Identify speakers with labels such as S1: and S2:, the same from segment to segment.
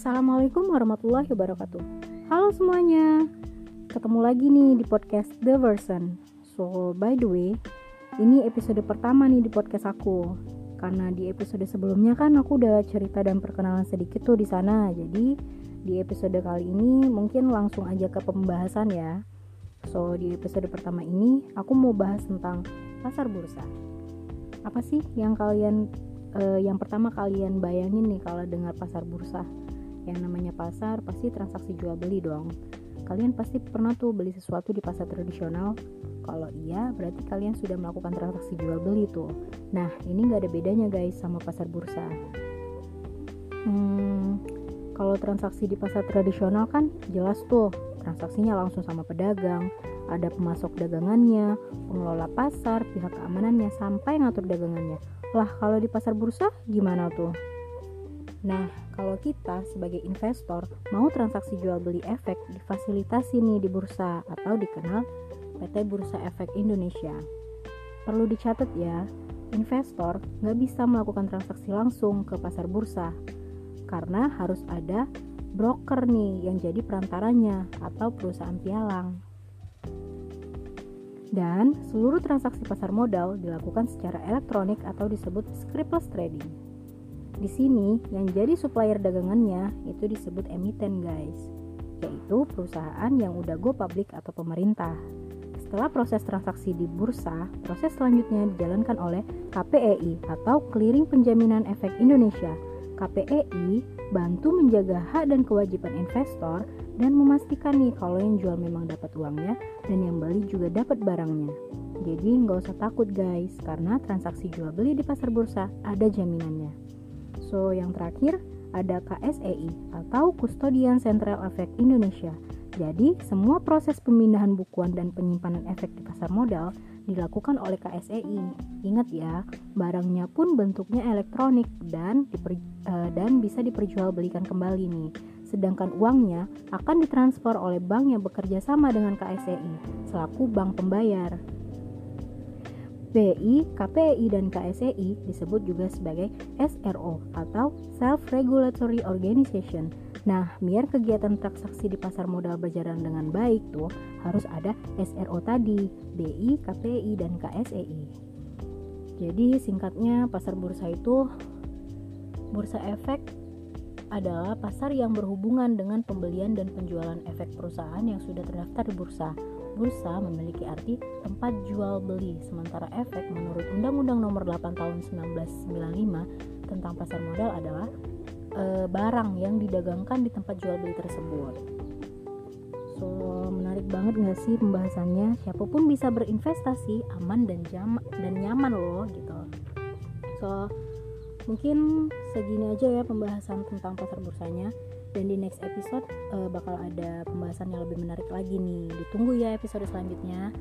S1: Assalamualaikum warahmatullahi wabarakatuh. Halo semuanya, ketemu lagi nih di podcast The Version. So, by the way, ini episode pertama nih di podcast aku. Karena di episode sebelumnya kan aku udah cerita dan perkenalan sedikit tuh di sana. Jadi di episode kali ini mungkin langsung aja ke pembahasan ya. So, di episode pertama ini aku mau bahas tentang pasar bursa. Apa sih yang kalian uh, yang pertama kalian bayangin nih kalau dengar pasar bursa? Yang namanya pasar pasti transaksi jual beli dong. Kalian pasti pernah tuh beli sesuatu di pasar tradisional. Kalau iya, berarti kalian sudah melakukan transaksi jual beli tuh. Nah, ini nggak ada bedanya guys sama pasar bursa. Hmm, kalau transaksi di pasar tradisional kan jelas tuh transaksinya langsung sama pedagang, ada pemasok dagangannya, pengelola pasar, pihak keamanannya, sampai ngatur dagangannya. Lah, kalau di pasar bursa gimana tuh? Nah, kalau kita sebagai investor mau transaksi jual beli efek difasilitasi nih di bursa atau dikenal PT Bursa Efek Indonesia. Perlu dicatat ya, investor nggak bisa melakukan transaksi langsung ke pasar bursa karena harus ada broker nih yang jadi perantaranya atau perusahaan pialang. Dan seluruh transaksi pasar modal dilakukan secara elektronik atau disebut scriptless trading. Di sini, yang jadi supplier dagangannya itu disebut emiten, guys, yaitu perusahaan yang udah go public atau pemerintah. Setelah proses transaksi di bursa, proses selanjutnya dijalankan oleh KPEI atau Clearing Penjaminan Efek Indonesia. KPEI bantu menjaga hak dan kewajiban investor dan memastikan nih kalau yang jual memang dapat uangnya dan yang beli juga dapat barangnya. Jadi nggak usah takut guys, karena transaksi jual beli di pasar bursa ada jaminannya. So, yang terakhir ada KSEI atau Kustodian Central Efek Indonesia. Jadi, semua proses pemindahan bukuan dan penyimpanan efek di pasar modal dilakukan oleh KSEI. Ingat ya, barangnya pun bentuknya elektronik dan diper, uh, dan bisa diperjualbelikan kembali nih. Sedangkan uangnya akan ditransfer oleh bank yang bekerja sama dengan KSEI selaku bank pembayar. BI, KPI, dan KSEI disebut juga sebagai SRO atau Self-Regulatory Organization. Nah, biar kegiatan transaksi di pasar modal berjalan dengan baik tuh harus ada SRO tadi, BI, KPI, dan KSEI. Jadi singkatnya pasar bursa itu bursa efek adalah pasar yang berhubungan dengan pembelian dan penjualan efek perusahaan yang sudah terdaftar di bursa bursa memiliki arti tempat jual beli, sementara efek menurut Undang-Undang Nomor 8 Tahun 1995 tentang pasar modal adalah e, barang yang didagangkan di tempat jual beli tersebut. So, menarik banget gak sih pembahasannya? Siapa pun bisa berinvestasi aman dan jam dan nyaman loh gitu. So, mungkin segini aja ya pembahasan tentang pasar bursanya. Dan di next episode uh, bakal ada pembahasan yang lebih menarik lagi nih. Ditunggu ya episode selanjutnya.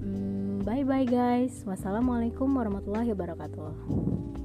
S1: Hmm, bye bye guys. Wassalamualaikum warahmatullahi wabarakatuh